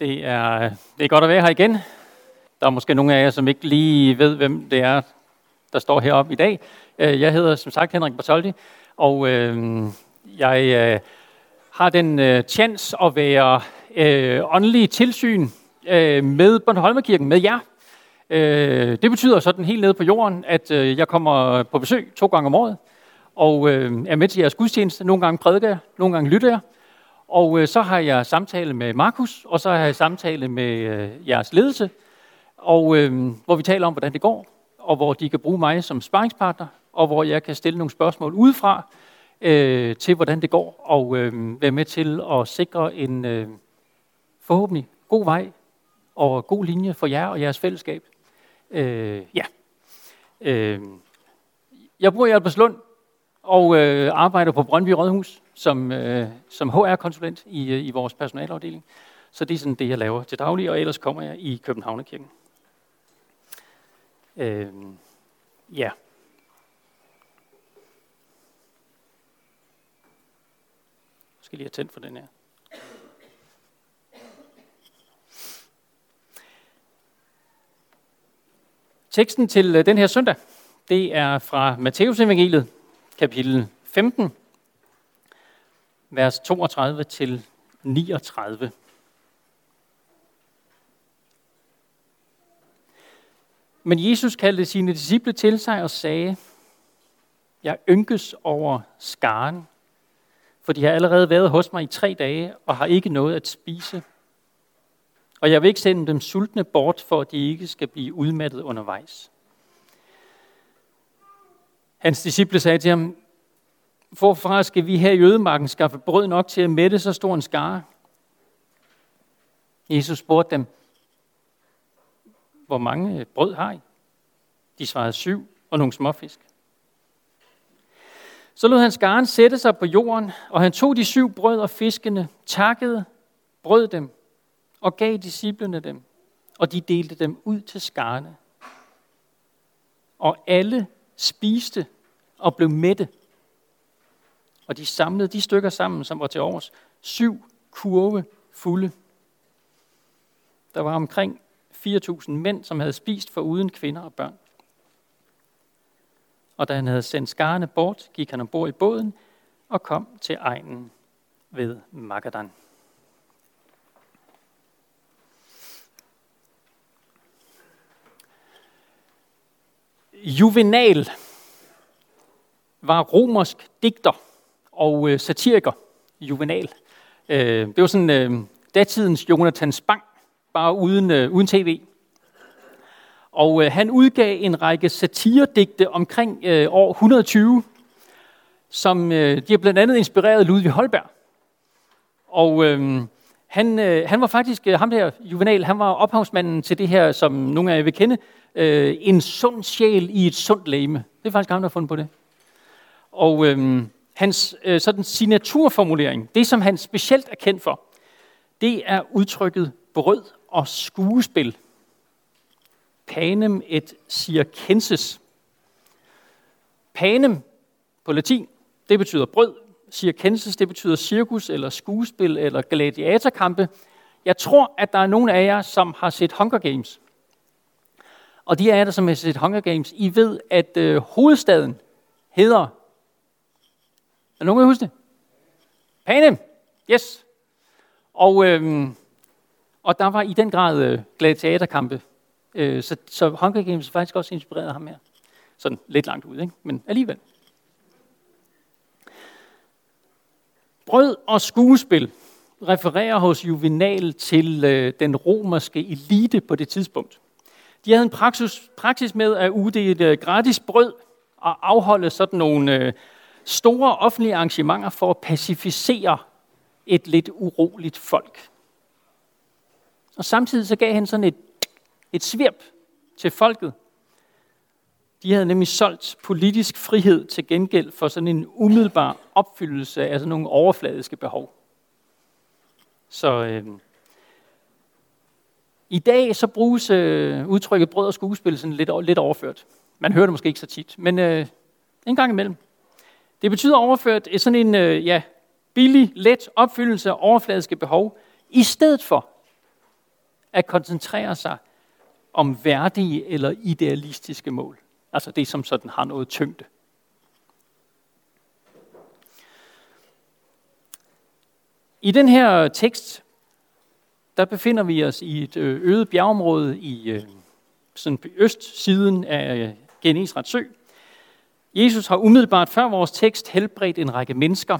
Det er, det er godt at være her igen. Der er måske nogle af jer, som ikke lige ved, hvem det er, der står heroppe i dag. Øh, jeg hedder som sagt Henrik Bartoldi, og øh, jeg øh, har den øh, chance at være øh, åndelig tilsyn øh, med Bornholmerkirken, med jer. Øh, det betyder sådan helt nede på jorden, at øh, jeg kommer på besøg to gange om året, og øh, er med til jeres gudstjeneste. Nogle gange prædiker jeg, nogle gange lytter jeg. Og øh, så har jeg samtale med Markus, og så har jeg samtale med øh, jeres ledelse, og øh, hvor vi taler om, hvordan det går, og hvor de kan bruge mig som sparringspartner, og hvor jeg kan stille nogle spørgsmål udefra øh, til, hvordan det går, og øh, være med til at sikre en øh, forhåbentlig god vej og god linje for jer og jeres fællesskab. Øh, ja. Øh, jeg bor i Albertslund, og øh, arbejder på Brøndby Rådhus som, øh, som HR-konsulent i, øh, i vores personalafdeling. Så det er sådan det, jeg laver til daglig, og ellers kommer jeg i Københavnerkirken. Øh, ja. Jeg skal lige have tændt for den her. Teksten til øh, den her søndag, det er fra Matteus evangeliet, kapitel 15, vers 32 til 39. Men Jesus kaldte sine disciple til sig og sagde, Jeg ynkes over skaren, for de har allerede været hos mig i tre dage og har ikke noget at spise. Og jeg vil ikke sende dem sultne bort, for at de ikke skal blive udmattet undervejs. Hans disciple sagde til ham, Hvorfra skal vi her i ødemarken skaffe brød nok til at mætte så stor en skare? Jesus spurgte dem, hvor mange brød har I? De svarede syv og nogle småfisk. Så lod han skaren sætte sig på jorden, og han tog de syv brød og fiskene, takkede, brød dem og gav disciplene dem, og de delte dem ud til skarne. Og alle spiste og blev mætte. Og de samlede de stykker sammen, som var til års. Syv kurve fulde. Der var omkring 4.000 mænd, som havde spist for uden kvinder og børn. Og da han havde sendt skarne bort, gik han ombord i båden og kom til egnen ved Magadan. Juvenal var romersk digter og øh, satiriker, Juvenal. Øh, det var sådan øh, datidens Jonathan Spang, bare uden, øh, uden tv. Og øh, han udgav en række satiredigte omkring øh, år 120, som øh, de har blandt andet inspireret Ludvig Holberg. Og øh, han, øh, han var faktisk, øh, ham der Juvenal, han var ophavsmanden til det her, som nogle af jer vil kende, øh, en sund sjæl i et sundt læme. Det er faktisk ham, der har fundet på det. Og øhm, hans øh, sådan signaturformulering, det som han specielt er kendt for, det er udtrykket brød og skuespil. Panem et circenses. Panem på latin, det betyder brød. Circenses, det betyder cirkus eller skuespil eller gladiatorkampe. Jeg tror, at der er nogle af jer, som har set Hunger Games. Og de af jer, der som har set Hunger Games, I ved, at øh, hovedstaden hedder er nogen, der huske det? Panem. Yes. Og, øhm, og der var i den grad øh, gladiatorkampe. Øh, så, så Hunger Games faktisk også inspireret ham her. Sådan lidt langt ud, ikke? men alligevel. Brød og skuespil refererer hos Juvenal til øh, den romerske elite på det tidspunkt. De havde en praksis, praksis med at uddele øh, gratis brød og afholde sådan nogle øh, store offentlige arrangementer for at pacificere et lidt uroligt folk. Og samtidig så gav han sådan et, et svirp til folket. De havde nemlig solgt politisk frihed til gengæld for sådan en umiddelbar opfyldelse af sådan nogle overfladiske behov. Så øh, i dag så bruges øh, udtrykket brød og skuespil sådan lidt, lidt overført. Man hører det måske ikke så tit, men øh, en gang imellem. Det betyder overført sådan en øh, ja, billig, let opfyldelse af overfladiske behov, i stedet for at koncentrere sig om værdige eller idealistiske mål. Altså det, som sådan har noget tyngde. I den her tekst, der befinder vi os i et øh, øget bjergområde i øh, sådan østsiden af øh, Genesrets sø. Jesus har umiddelbart før vores tekst helbredt en række mennesker,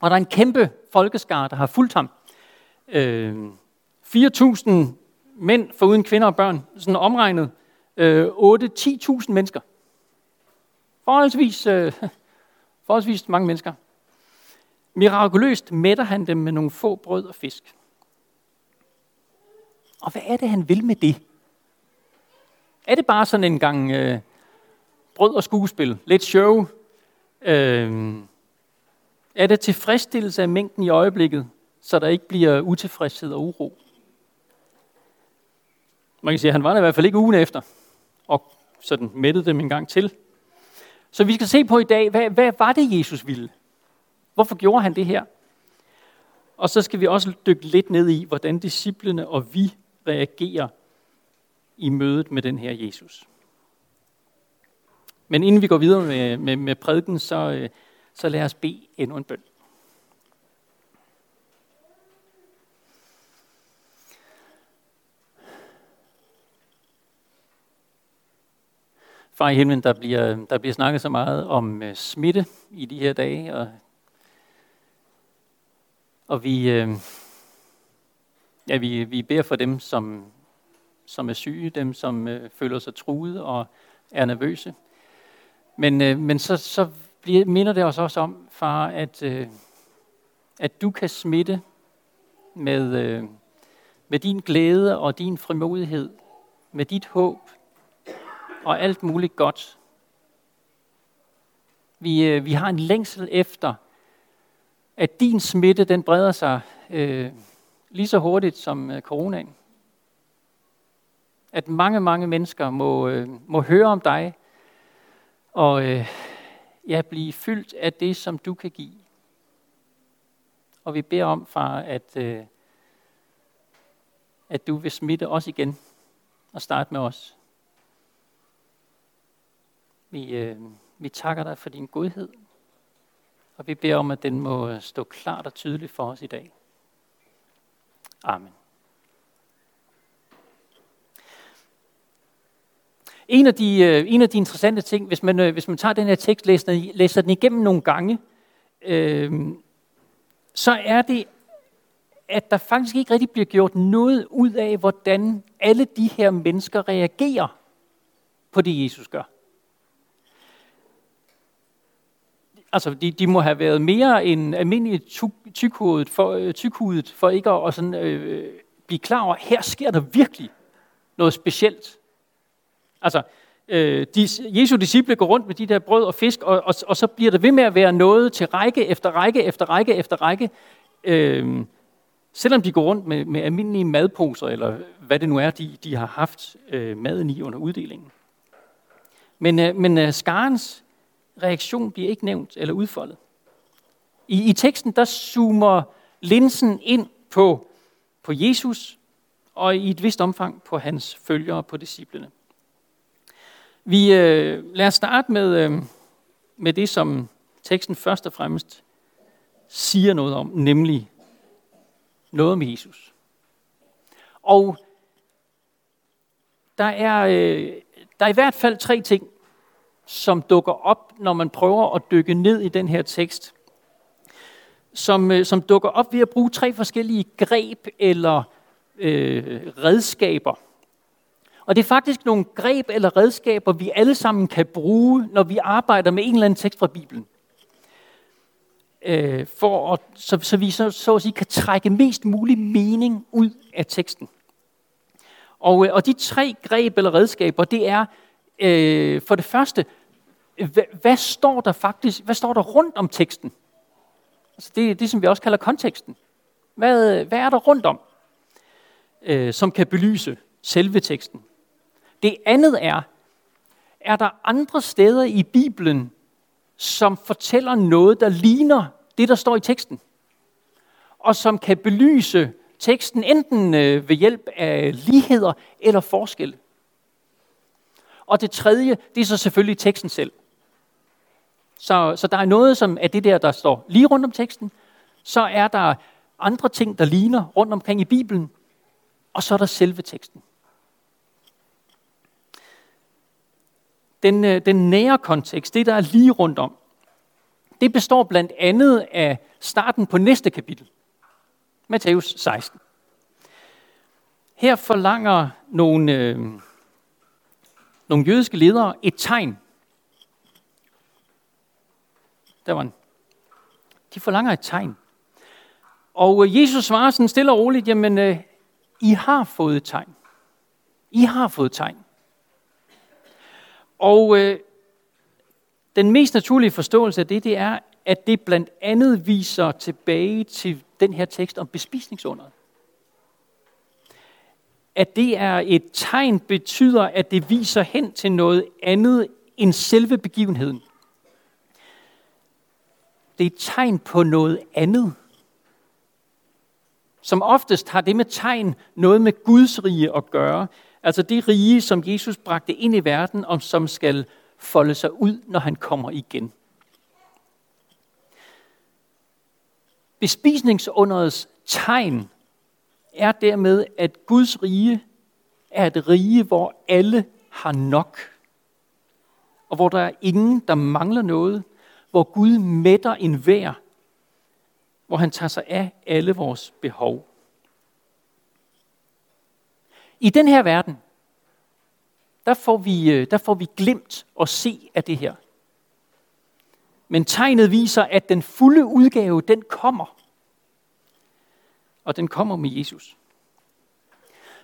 og der er en kæmpe folkeskar, der har fulgt ham. Øh, 4.000 mænd foruden kvinder og børn, sådan omregnet øh, 8-10.000 mennesker. Forholdsvis, øh, forholdsvis mange mennesker. Mirakuløst mætter han dem med nogle få brød og fisk. Og hvad er det, han vil med det? Er det bare sådan en gang øh, brød og skuespil, lidt show? Øh, er det tilfredsstillelse af mængden i øjeblikket, så der ikke bliver utilfredshed og uro? Man kan sige, at han var der i hvert fald ikke ugen efter, og sådan mættede dem en gang til. Så vi skal se på i dag, hvad, hvad var det, Jesus ville? Hvorfor gjorde han det her? Og så skal vi også dykke lidt ned i, hvordan disciplene og vi reagerer i mødet med den her Jesus. Men inden vi går videre med, med, med prædiken, så, øh, så lad os bede endnu en bøn. Far i himlen, der bliver, der bliver snakket så meget om øh, smitte i de her dage, og, og vi, øh, ja, vi, vi beder for dem, som, som er syge, dem, som øh, føler sig truet og er nervøse. Men, øh, men så, så bliver, minder det os også om, far, at, øh, at du kan smitte med, øh, med din glæde og din frimodighed, med dit håb, og alt muligt godt. Vi, øh, vi har en længsel efter, at din smitte den breder sig øh, lige så hurtigt som øh, coronaen. At mange, mange mennesker må, øh, må høre om dig, og øh, ja, blive fyldt af det, som du kan give. Og vi beder om, far, at, øh, at du vil smitte os igen og starte med os. Vi, øh, vi takker dig for din godhed, og vi beder om, at den må stå klart og tydeligt for os i dag. Amen. En af de, øh, en af de interessante ting, hvis man, øh, hvis man tager den her tekst, læser, læser den igennem nogle gange, øh, så er det, at der faktisk ikke rigtig bliver gjort noget ud af, hvordan alle de her mennesker reagerer på det, Jesus gør. altså de, de må have været mere end almindeligt tykhudet for, øh, tykhudet for ikke at, og sådan, øh, blive klar over, at her sker der virkelig noget specielt. Altså, øh, de, Jesu disciple går rundt med de der brød og fisk, og, og, og så bliver der ved med at være noget til række efter række efter række efter række. Øh, selvom de går rundt med, med almindelige madposer, eller hvad det nu er, de, de har haft øh, maden i under uddelingen. Men, øh, men øh, skarens reaktion bliver ikke nævnt eller udfoldet. I, i teksten der zoomer linsen ind på, på Jesus, og i et vist omfang på hans følgere, på disciplene. Vi øh, lad os starte med, øh, med det, som teksten først og fremmest siger noget om, nemlig noget om Jesus. Og der er, øh, der er i hvert fald tre ting, som dukker op, når man prøver at dykke ned i den her tekst, som, øh, som dukker op ved at bruge tre forskellige greb eller øh, redskaber. Og det er faktisk nogle greb eller redskaber, vi alle sammen kan bruge, når vi arbejder med en eller anden tekst fra Bibelen. Øh, for at, så, så vi så, så at sige kan trække mest mulig mening ud af teksten. Og, øh, og de tre greb eller redskaber, det er øh, for det første, hvad, hvad står der faktisk, hvad står der rundt om teksten? Altså det er det, som vi også kalder konteksten. Hvad, hvad er der rundt om, øh, som kan belyse selve teksten? Det andet er, er der andre steder i Bibelen, som fortæller noget, der ligner det, der står i teksten? Og som kan belyse teksten enten øh, ved hjælp af ligheder eller forskelle. Og det tredje, det er så selvfølgelig teksten selv. Så, så der er noget, som er det der, der står lige rundt om teksten. Så er der andre ting, der ligner rundt omkring i Bibelen. Og så er der selve teksten. Den, øh, den nære kontekst, det der er lige rundt om, det består blandt andet af starten på næste kapitel. Matthæus 16. Her forlanger nogle, øh, nogle jødiske ledere et tegn. Der var en. De forlanger et tegn. Og øh, Jesus svarer sådan stille og roligt, jamen, øh, I har fået et tegn. I har fået tegn. Og øh, den mest naturlige forståelse af det, det er, at det blandt andet viser tilbage til den her tekst om bespisningsunderet. At det er et tegn betyder, at det viser hen til noget andet end selve begivenheden. Det er et tegn på noget andet. Som oftest har det med tegn noget med Guds rige at gøre. Altså det rige, som Jesus bragte ind i verden, og som skal folde sig ud, når han kommer igen. Bespisningsunderets tegn er dermed, at Guds rige er et rige, hvor alle har nok. Og hvor der er ingen, der mangler noget. Hvor Gud mætter en vær. Hvor han tager sig af alle vores behov. I den her verden, der får vi, øh, der får vi glemt at se af det her. Men tegnet viser, at den fulde udgave, den kommer. Og den kommer med Jesus.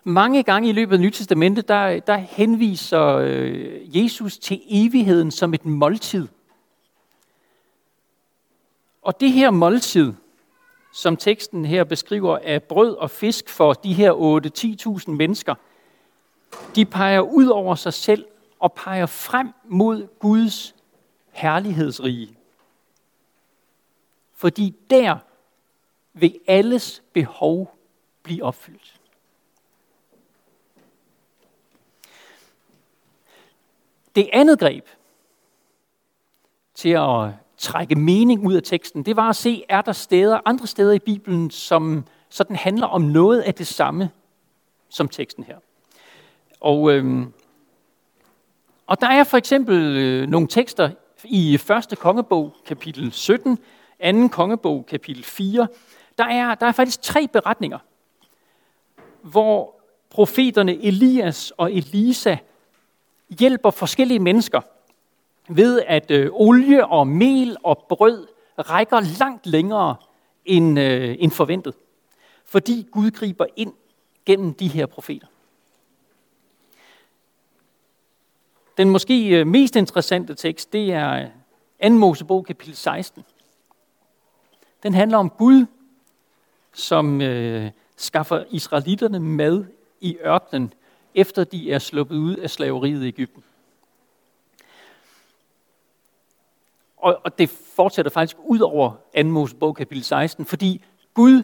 Mange gange i løbet af Nyt Testamentet, der, der henviser øh, Jesus til evigheden som et måltid. Og det her måltid, som teksten her beskriver af brød og fisk for de her 8-10.000 mennesker, de peger ud over sig selv og peger frem mod Guds herlighedsrige. Fordi der vil alles behov blive opfyldt. Det andet greb til at trække mening ud af teksten, det var at se, er der steder, andre steder i Bibelen, som sådan handler om noget af det samme som teksten her. Og, øh, og der er for eksempel øh, nogle tekster i 1. kongebog, kapitel 17, 2. kongebog, kapitel 4. Der er, der er faktisk tre beretninger, hvor profeterne Elias og Elisa hjælper forskellige mennesker ved, at øh, olie og mel og brød rækker langt længere end, øh, end forventet. Fordi Gud griber ind gennem de her profeter. Den måske øh, mest interessante tekst, det er øh, 2. Mosebog kapitel 16. Den handler om Gud, som øh, skaffer israelitterne mad i ørkenen, efter de er sluppet ud af slaveriet i Ægypten. Og, og det fortsætter faktisk ud over 2. Mosebog kapitel 16, fordi Gud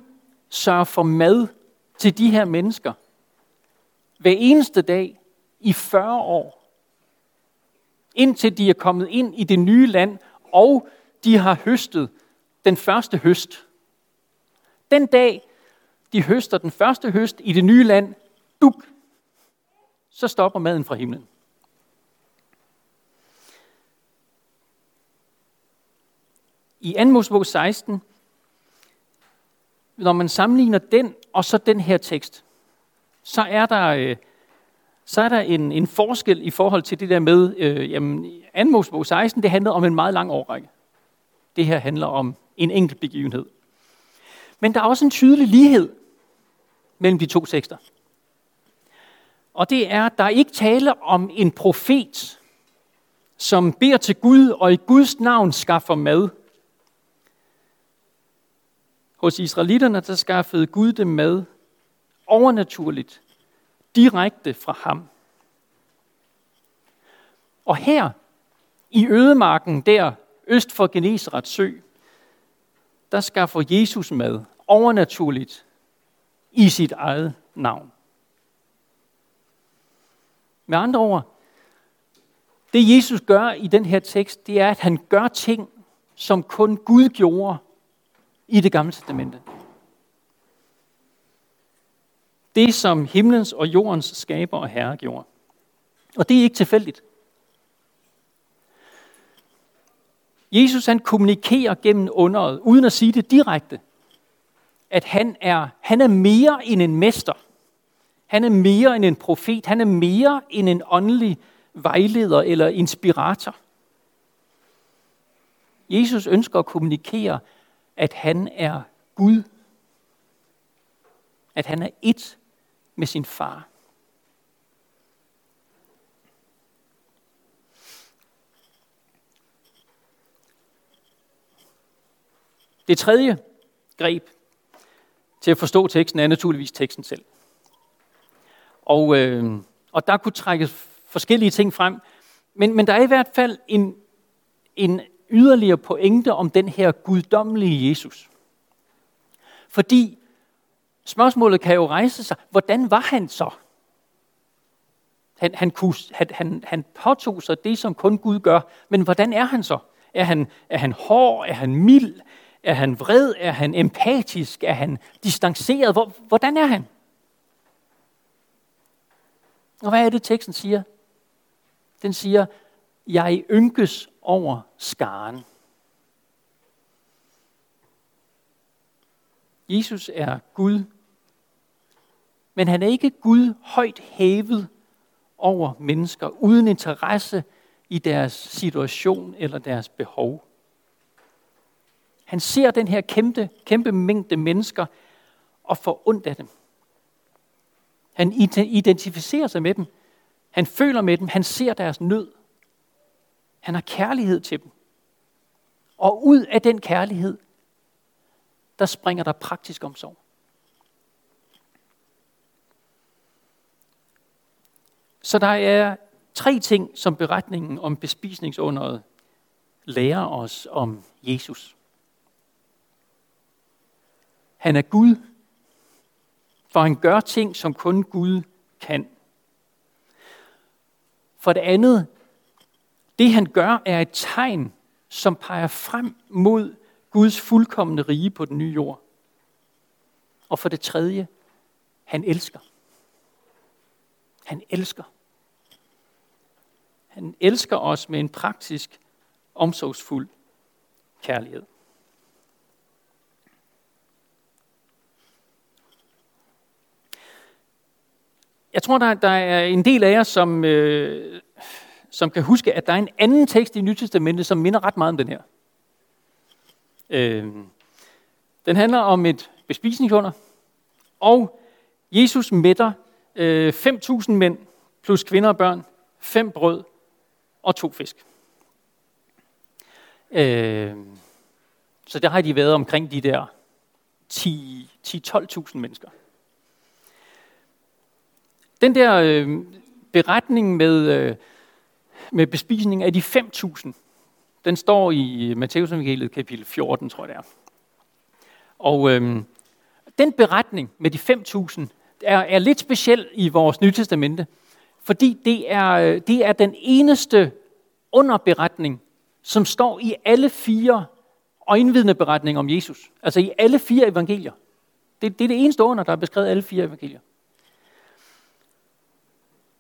sørger for mad til de her mennesker hver eneste dag i 40 år indtil de er kommet ind i det nye land, og de har høstet den første høst. Den dag, de høster den første høst i det nye land, duk, så stopper maden fra himlen. I 2. Mosebog 16, når man sammenligner den og så den her tekst, så er der øh, så er der en, en forskel i forhold til det der med, øh, jamen, 2. Mosebog 16, det handlede om en meget lang årrække. Det her handler om en enkelt begivenhed. Men der er også en tydelig lighed mellem de to tekster. Og det er, at der er ikke tale om en profet, som beder til Gud og i Guds navn skaffer mad. Hos israelitterne, der skaffede Gud dem mad overnaturligt direkte fra ham. Og her i ødemarken der øst for Genesarets sø, der skaffer Jesus mad overnaturligt i sit eget navn. Med andre ord, det Jesus gør i den her tekst, det er, at han gør ting, som kun Gud gjorde i det gamle testamente. Det, som himlens og jordens skaber og herre gjorde. Og det er ikke tilfældigt. Jesus han kommunikerer gennem underet, uden at sige det direkte, at han er, han er mere end en mester. Han er mere end en profet. Han er mere end en åndelig vejleder eller inspirator. Jesus ønsker at kommunikere, at han er Gud. At han er et med sin far. Det tredje greb til at forstå teksten er naturligvis teksten selv. Og, øh, og der kunne trækkes forskellige ting frem, men, men der er i hvert fald en, en yderligere pointe om den her guddommelige Jesus. Fordi spørgsmålet kan jo rejse sig, hvordan var han så? Han, han, kunne, han, han påtog sig det, som kun Gud gør, men hvordan er han så? Er han, er han hård? Er han mild? Er han vred? Er han empatisk? Er han distanceret? Hvor, hvordan er han? Og hvad er det, teksten siger? Den siger, jeg ynkes over skaren. Jesus er Gud, men han er ikke Gud højt hævet over mennesker, uden interesse i deres situation eller deres behov. Han ser den her kæmpe, kæmpe mængde mennesker og får ondt af dem. Han identificerer sig med dem. Han føler med dem. Han ser deres nød. Han har kærlighed til dem. Og ud af den kærlighed, der springer der praktisk omsorg. Så der er tre ting, som beretningen om bespisningsunderet lærer os om Jesus. Han er Gud, for han gør ting, som kun Gud kan. For det andet, det han gør er et tegn, som peger frem mod Guds fuldkommende rige på den nye jord. Og for det tredje, han elsker. Han elsker. Han elsker os med en praktisk, omsorgsfuld kærlighed. Jeg tror, der, der er en del af jer, som, øh, som kan huske, at der er en anden tekst i Nytestamentet, som minder ret meget om den her. Øh, den handler om et bespisningsunder, og Jesus mætter øh, 5.000 mænd plus kvinder og børn, fem brød og to fisk. Øh, så der har de været omkring de der 10-12.000 mennesker. Den der øh, beretning med, øh, med bespisning af de 5.000, den står i øh, Matteus evangeliet kapitel 14, tror jeg det er. Og øh, den beretning med de 5.000 er, er lidt speciel i vores Nye Testamente, fordi det er, øh, det er den eneste underberetning, som står i alle fire øjenvidende beretninger om Jesus. Altså i alle fire evangelier. Det, det er det eneste under, der er beskrevet alle fire evangelier.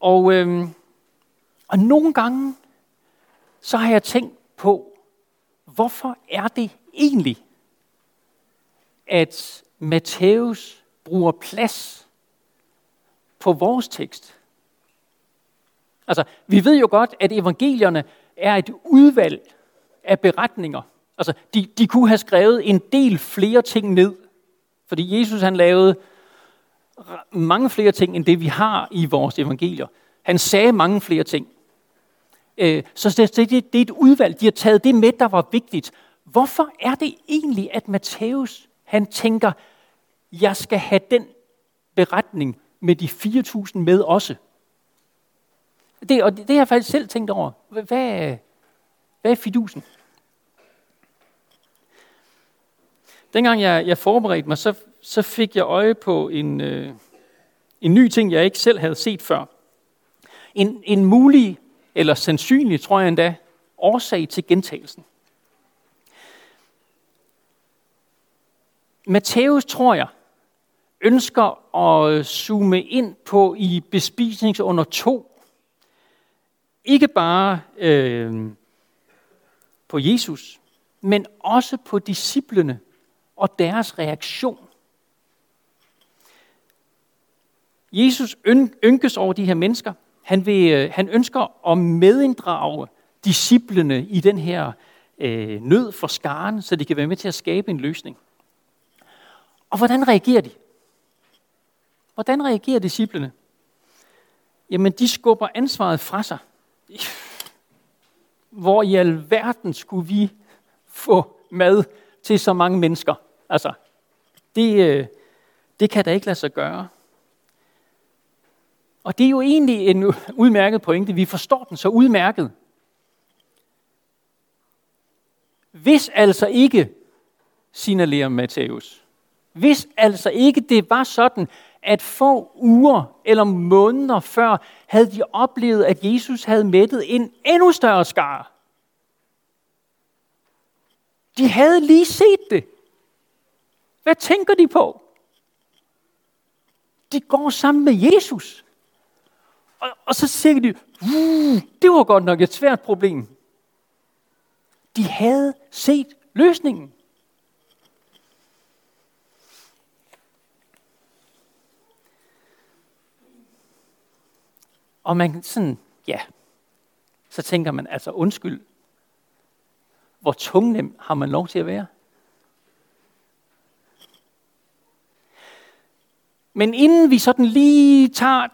Og, øh, og nogle gange, så har jeg tænkt på, hvorfor er det egentlig, at Matthæus bruger plads på vores tekst? Altså, vi ved jo godt, at evangelierne er et udvalg af beretninger. Altså, de, de kunne have skrevet en del flere ting ned, fordi Jesus han lavede mange flere ting, end det vi har i vores evangelier. Han sagde mange flere ting. Øh, så det, det, det er et udvalg. De har taget det med, der var vigtigt. Hvorfor er det egentlig, at Matthæus han tænker, jeg skal have den beretning med de 4.000 med også? Det, og det, det har jeg faktisk selv tænkt over. Hvad, hvad er fidusen? Dengang jeg, jeg forberedte mig, så, så fik jeg øje på en, øh, en ny ting, jeg ikke selv havde set før. En, en mulig, eller sandsynlig, tror jeg endda, årsag til gentagelsen. Matthæus, tror jeg, ønsker at zoome ind på i bespisningsunder to. Ikke bare øh, på Jesus, men også på disciplene og deres reaktion. Jesus ynkes over de her mennesker. Han, vil, øh, han ønsker at medinddrage disciplene i den her øh, nød for skaren, så de kan være med til at skabe en løsning. Og hvordan reagerer de? Hvordan reagerer disciplene? Jamen, de skubber ansvaret fra sig. Hvor i alverden skulle vi få mad til så mange mennesker? Altså, det, øh, det kan da ikke lade sig gøre. Og det er jo egentlig en udmærket pointe. Vi forstår den så udmærket. Hvis altså ikke, signalerer Matthæus, hvis altså ikke det var sådan, at få uger eller måneder før havde de oplevet, at Jesus havde mættet en endnu større skare. De havde lige set det. Hvad tænker de på? De går sammen med Jesus. Og, og så siger de, uh, det var godt nok et svært problem. De havde set løsningen. Og man sådan, ja, så tænker man altså, undskyld, hvor tungnem har man lov til at være? Men inden vi sådan lige tager,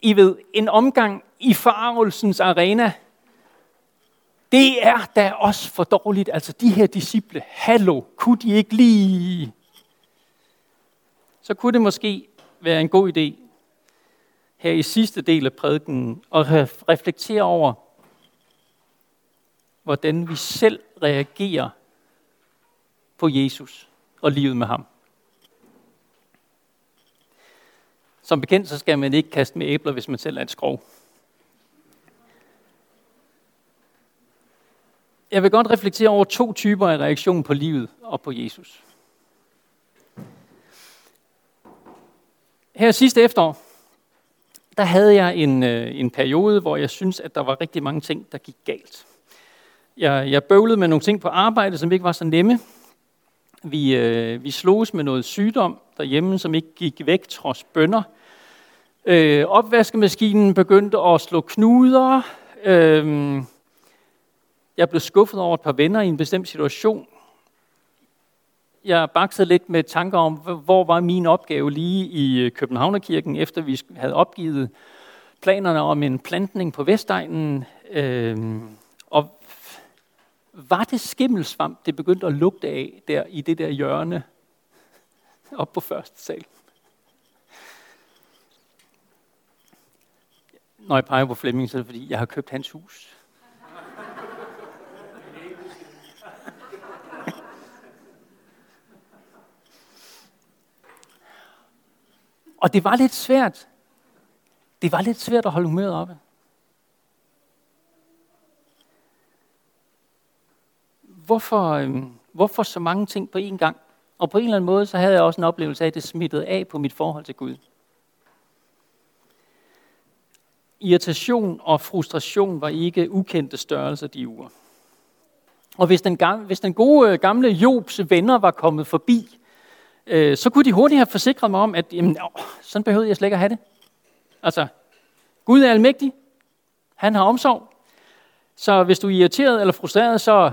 i ved, en omgang i farvelsens arena, det er da også for dårligt. Altså de her disciple, hallo, kunne de ikke lige... Så kunne det måske være en god idé her i sidste del af prædiken at reflektere over, hvordan vi selv reagerer på Jesus og livet med ham. Som bekendt, så skal man ikke kaste med æbler, hvis man selv er et skrov. Jeg vil godt reflektere over to typer af reaktion på livet og på Jesus. Her sidste efterår, der havde jeg en, øh, en periode, hvor jeg synes, at der var rigtig mange ting, der gik galt. Jeg, jeg bøvlede med nogle ting på arbejde, som ikke var så nemme. Vi, øh, vi sloges med noget sygdom derhjemme, som ikke gik væk trods bønder. Øh, opvaskemaskinen begyndte at slå knuder. Øh, jeg blev skuffet over et par venner i en bestemt situation. Jeg baksede lidt med tanker om, hvor var min opgave lige i øh, Københavnerkirken, efter vi havde opgivet planerne om en plantning på Vestegnen. Øh, og var det skimmelsvamp, det begyndte at lugte af der i det der hjørne op på første sal? Når jeg peger på Flemming, så er det fordi, jeg har købt hans hus. Og det var lidt svært. Det var lidt svært at holde humøret oppe. Hvorfor, øh, hvorfor så mange ting på én gang? Og på en eller anden måde, så havde jeg også en oplevelse af, at det smittede af på mit forhold til Gud. Irritation og frustration var ikke ukendte størrelser de uger. Og hvis den, gamle, hvis den gode øh, gamle Jobs venner var kommet forbi, øh, så kunne de hurtigt have forsikret mig om, at jamen, åh, sådan behøvede jeg slet ikke at have det. Altså, Gud er almægtig. Han har omsorg. Så hvis du er irriteret eller frustreret, så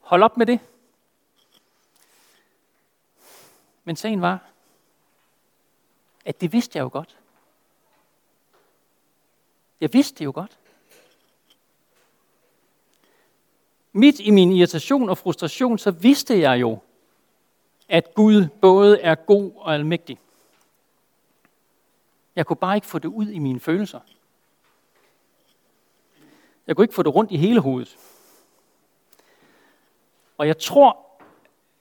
hold op med det. Men sagen var, at det vidste jeg jo godt. Jeg vidste det jo godt. Midt i min irritation og frustration, så vidste jeg jo, at Gud både er god og almægtig. Jeg kunne bare ikke få det ud i mine følelser. Jeg kunne ikke få det rundt i hele hovedet. Og jeg tror,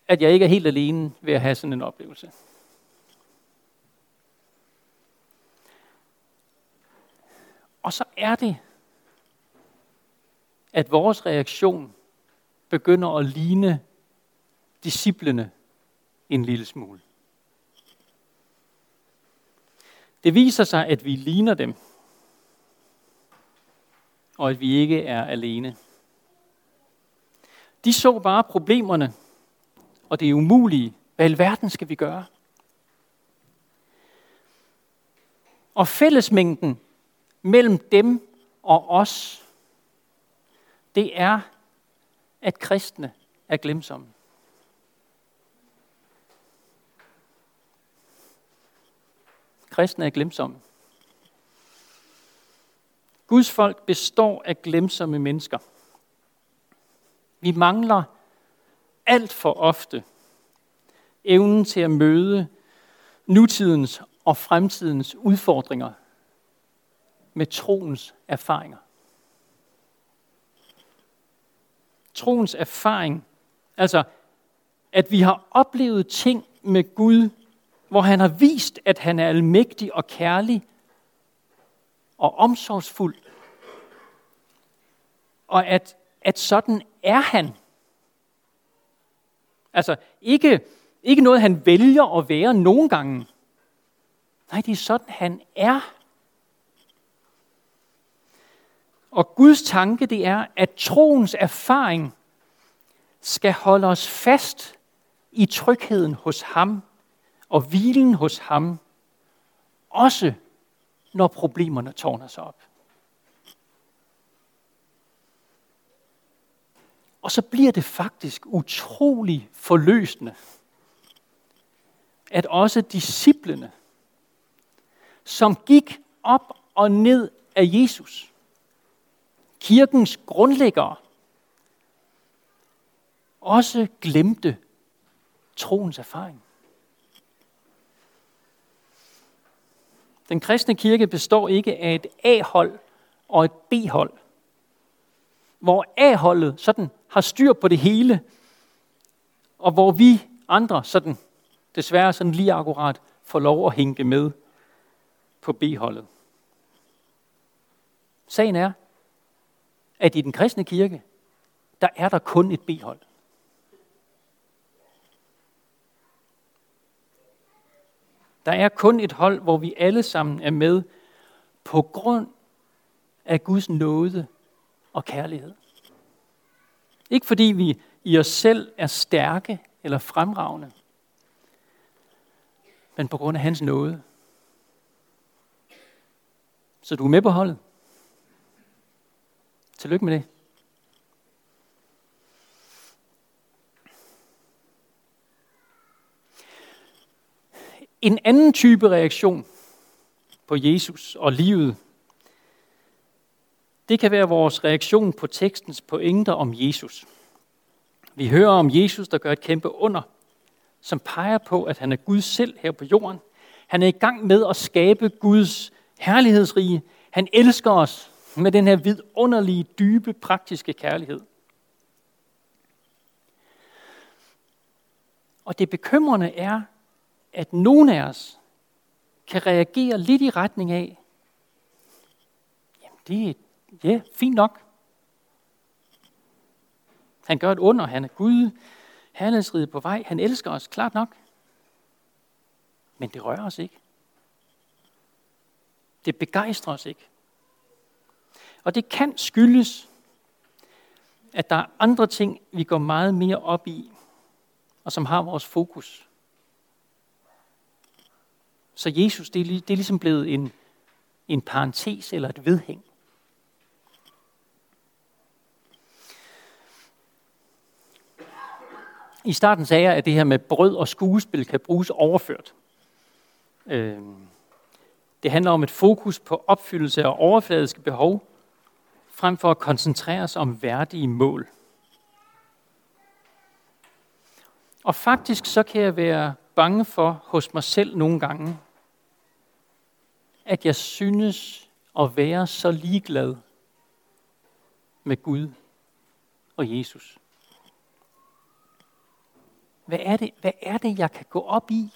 at jeg ikke er helt alene ved at have sådan en oplevelse. Og så er det, at vores reaktion begynder at ligne disciplene en lille smule. Det viser sig, at vi ligner dem, og at vi ikke er alene. De så bare problemerne, og det er umulige. Hvad i verden skal vi gøre? Og fællesmængden mellem dem og os, det er, at kristne er glemsomme. Kristne er glemsomme. Guds folk består af glemsomme mennesker. Vi mangler alt for ofte evnen til at møde nutidens og fremtidens udfordringer med troens erfaringer. Troens erfaring, altså at vi har oplevet ting med Gud, hvor han har vist, at han er almægtig og kærlig og omsorgsfuld, og at, at sådan er han. Altså ikke, ikke noget, han vælger at være nogle gange. Nej, det er sådan, han er. Og Guds tanke, det er, at troens erfaring skal holde os fast i trygheden hos ham og hvilen hos ham, også når problemerne tårner sig op. Og så bliver det faktisk utrolig forløsende, at også disciplene, som gik op og ned af Jesus, kirkens grundlæggere, også glemte troens erfaring. Den kristne kirke består ikke af et A-hold og et B-hold, hvor A-holdet sådan har styr på det hele, og hvor vi andre sådan, desværre sådan lige akkurat, får lov at hænge med på B-holdet. Sagen er, at i den kristne kirke, der er der kun et B-hold. Der er kun et hold, hvor vi alle sammen er med på grund af Guds nåde og kærlighed. Ikke fordi vi i os selv er stærke eller fremragende, men på grund af hans nåde. Så du er med på holdet. Tillykke med det. En anden type reaktion på Jesus og livet, det kan være vores reaktion på tekstens pointer om Jesus. Vi hører om Jesus, der gør et kæmpe under, som peger på, at han er Gud selv her på jorden. Han er i gang med at skabe Guds herlighedsrige. Han elsker os med den her vidunderlige, dybe, praktiske kærlighed. Og det bekymrende er, at nogen af os kan reagere lidt i retning af, jamen det er ja, fint nok. Han gør et under, han er Gud, herlighedsriget på vej, han elsker os, klart nok. Men det rører os ikke. Det begejstrer os ikke. Og det kan skyldes, at der er andre ting, vi går meget mere op i, og som har vores fokus. Så Jesus, det er, det er ligesom blevet en, en parentes eller et vedhæng. I starten sagde jeg, at det her med brød og skuespil kan bruges overført. Øhm, det handler om et fokus på opfyldelse af overfladiske behov, frem for at koncentrere os om værdige mål. Og faktisk så kan jeg være bange for hos mig selv nogle gange, at jeg synes at være så ligeglad med Gud og Jesus. Hvad er, det, hvad er det, jeg kan gå op i?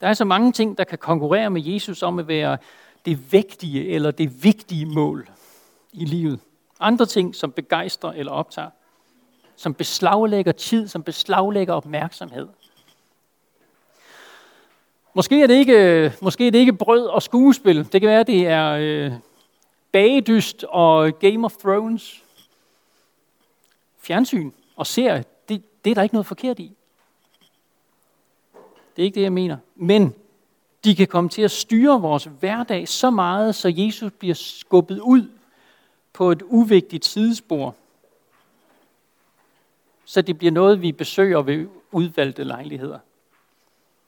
Der er så mange ting, der kan konkurrere med Jesus om at være det vigtige eller det vigtige mål i livet. Andre ting, som begejstrer eller optager. Som beslaglægger tid, som beslaglægger opmærksomhed. Måske er det ikke, måske er det ikke brød og skuespil. Det kan være, det er øh, bagedyst og Game of Thrones. Fjernsyn og serie, det, det er der ikke noget forkert i. Det er ikke det, jeg mener. Men de kan komme til at styre vores hverdag så meget, så Jesus bliver skubbet ud på et uvigtigt sidespor. Så det bliver noget, vi besøger ved udvalgte lejligheder.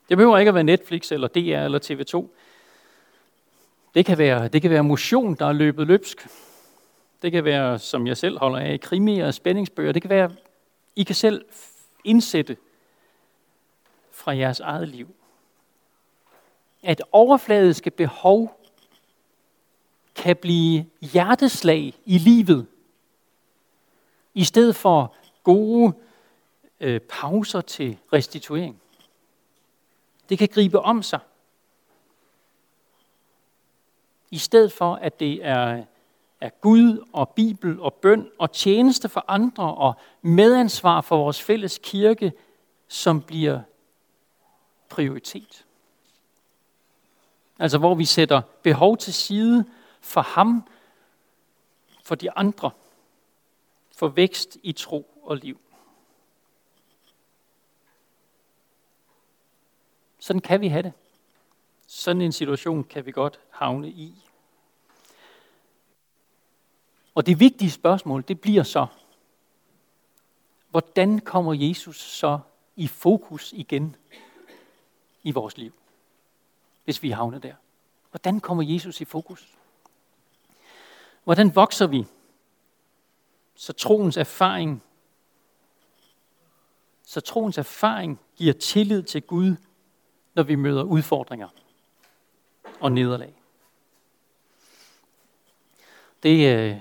Det behøver ikke at være Netflix eller DR eller TV2. Det kan være, det kan være motion, der er løbet løbsk. Det kan være, som jeg selv holder af, krimier og spændingsbøger. Det kan være, I kan selv indsætte fra jeres eget liv. At overfladiske behov kan blive hjerteslag i livet, i stedet for gode øh, pauser til restituering. Det kan gribe om sig. I stedet for, at det er, er Gud og Bibel og bøn og tjeneste for andre og medansvar for vores fælles kirke, som bliver prioritet. Altså hvor vi sætter behov til side for ham, for de andre, for vækst i tro og liv. Sådan kan vi have det. Sådan en situation kan vi godt havne i. Og det vigtige spørgsmål, det bliver så, hvordan kommer Jesus så i fokus igen i vores liv, hvis vi havner der? Hvordan kommer Jesus i fokus? Hvordan vokser vi, så troens erfaring, så troens erfaring giver tillid til Gud når vi møder udfordringer og nederlag. Det, øh,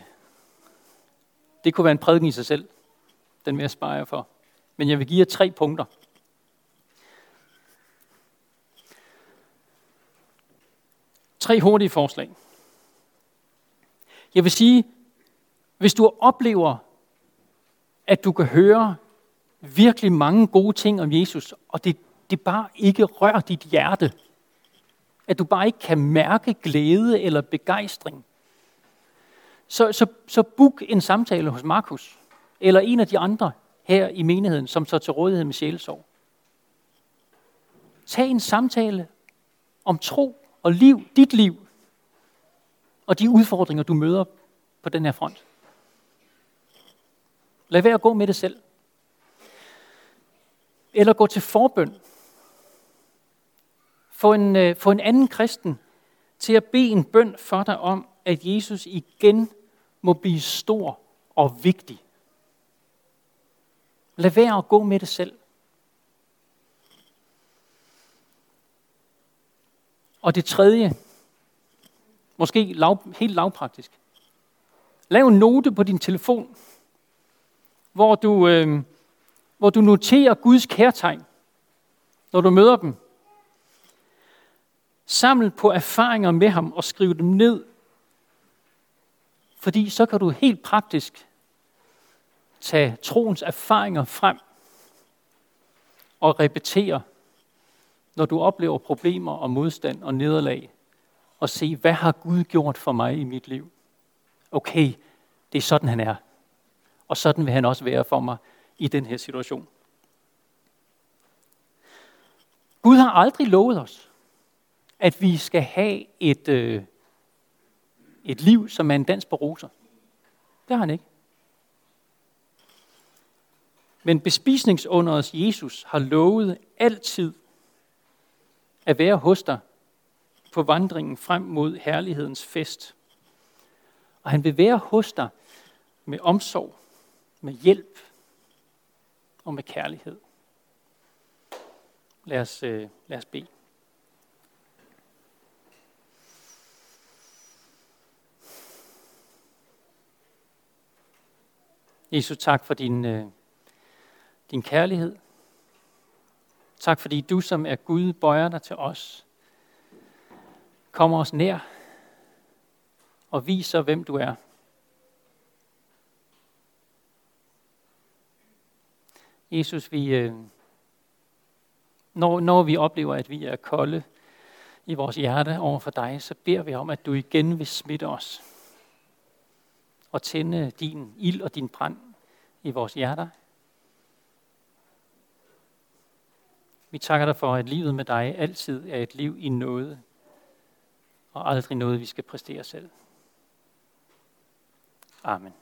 det kunne være en prædiken i sig selv. Den vil jeg spare jer for. Men jeg vil give jer tre punkter. Tre hurtige forslag. Jeg vil sige, hvis du oplever, at du kan høre virkelig mange gode ting om Jesus, og det det bare ikke rører dit hjerte. At du bare ikke kan mærke glæde eller begejstring. Så, så, så book en samtale hos Markus, eller en af de andre her i menigheden, som så til rådighed med sjælesorg. Tag en samtale om tro og liv, dit liv, og de udfordringer, du møder på den her front. Lad være at gå med det selv. Eller gå til forbøn få en, øh, få en anden kristen til at bede en bøn for dig om, at Jesus igen må blive stor og vigtig. Lad være at gå med det selv. Og det tredje, måske lav, helt lavpraktisk. Lav en note på din telefon, hvor du, øh, hvor du noterer Guds kærtegn, når du møder dem. Samle på erfaringer med ham og skriv dem ned. Fordi så kan du helt praktisk tage troens erfaringer frem og repetere, når du oplever problemer og modstand og nederlag, og se, hvad har Gud gjort for mig i mit liv? Okay, det er sådan, han er. Og sådan vil han også være for mig i den her situation. Gud har aldrig lovet os, at vi skal have et, øh, et liv, som er en dans på roser. Det har han ikke. Men bespisningsunderets Jesus har lovet altid at være hos dig på vandringen frem mod herlighedens fest. Og han vil være hos dig med omsorg, med hjælp og med kærlighed. Lad os, øh, lad os bede. Jesus, tak for din, øh, din kærlighed. Tak fordi du, som er Gud, bøjer dig til os. Kommer os nær og viser, hvem du er. Jesus, vi, øh, når, når vi oplever, at vi er kolde i vores hjerte over for dig, så beder vi om, at du igen vil smitte os og tænde din ild og din brand i vores hjerter. Vi takker dig for, at livet med dig altid er et liv i noget, og aldrig noget, vi skal præstere selv. Amen.